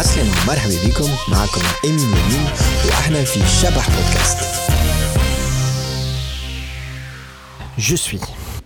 عسلامة ومرحبا بكم معكم إيمين يمين وإحنا في شبح بودكاست Je suis.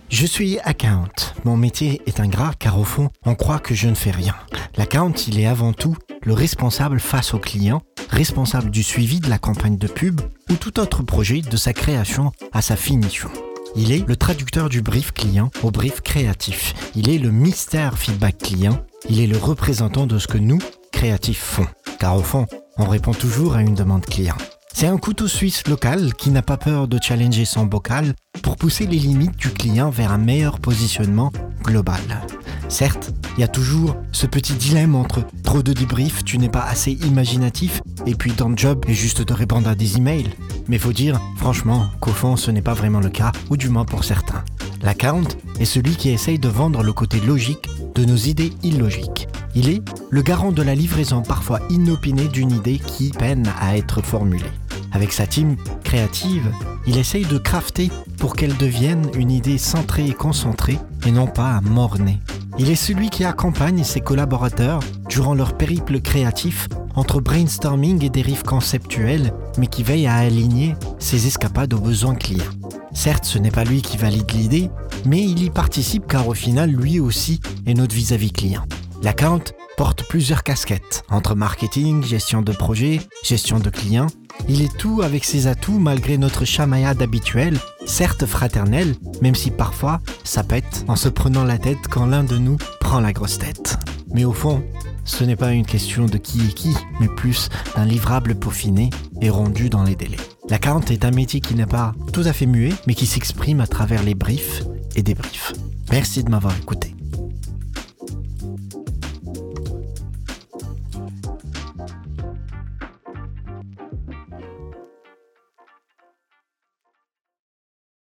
Je suis account. Mon métier est ingrat car au fond, on croit que je ne fais rien. L'account, il est avant tout le responsable face au client, responsable du suivi de la campagne de pub ou tout autre projet de sa création à sa finition. Il est le traducteur du brief client au brief créatif. Il est le mystère feedback client. Il est le représentant de ce que nous, créatifs, font. Car au fond, on répond toujours à une demande client. C'est un couteau suisse local qui n'a pas peur de challenger son bocal pour pousser les limites du client vers un meilleur positionnement global. Certes, il y a toujours ce petit dilemme entre trop de débriefs, tu n'es pas assez imaginatif, et puis ton job est juste de répondre à des emails. Mais faut dire, franchement, qu'au fond, ce n'est pas vraiment le cas, ou du moins pour certains. L'account est celui qui essaye de vendre le côté logique de nos idées illogiques. Il est le garant de la livraison parfois inopinée d'une idée qui peine à être formulée. Avec sa team créative, il essaye de crafter pour qu'elle devienne une idée centrée et concentrée et non pas mornée. Il est celui qui accompagne ses collaborateurs durant leur périple créatif entre brainstorming et dérives conceptuelles, mais qui veille à aligner ses escapades aux besoins clients. Certes, ce n'est pas lui qui valide l'idée, mais il y participe car au final, lui aussi est notre vis-à-vis client. L'account porte plusieurs casquettes, entre marketing, gestion de projet, gestion de clients. Il est tout avec ses atouts malgré notre chamaillade habituelle, certes fraternelle, même si parfois ça pète en se prenant la tête quand l'un de nous prend la grosse tête. Mais au fond, ce n'est pas une question de qui est qui, mais plus d'un livrable peaufiné et rendu dans les délais. L'account est un métier qui n'est pas tout à fait muet, mais qui s'exprime à travers les briefs et débriefs. Merci de m'avoir écouté.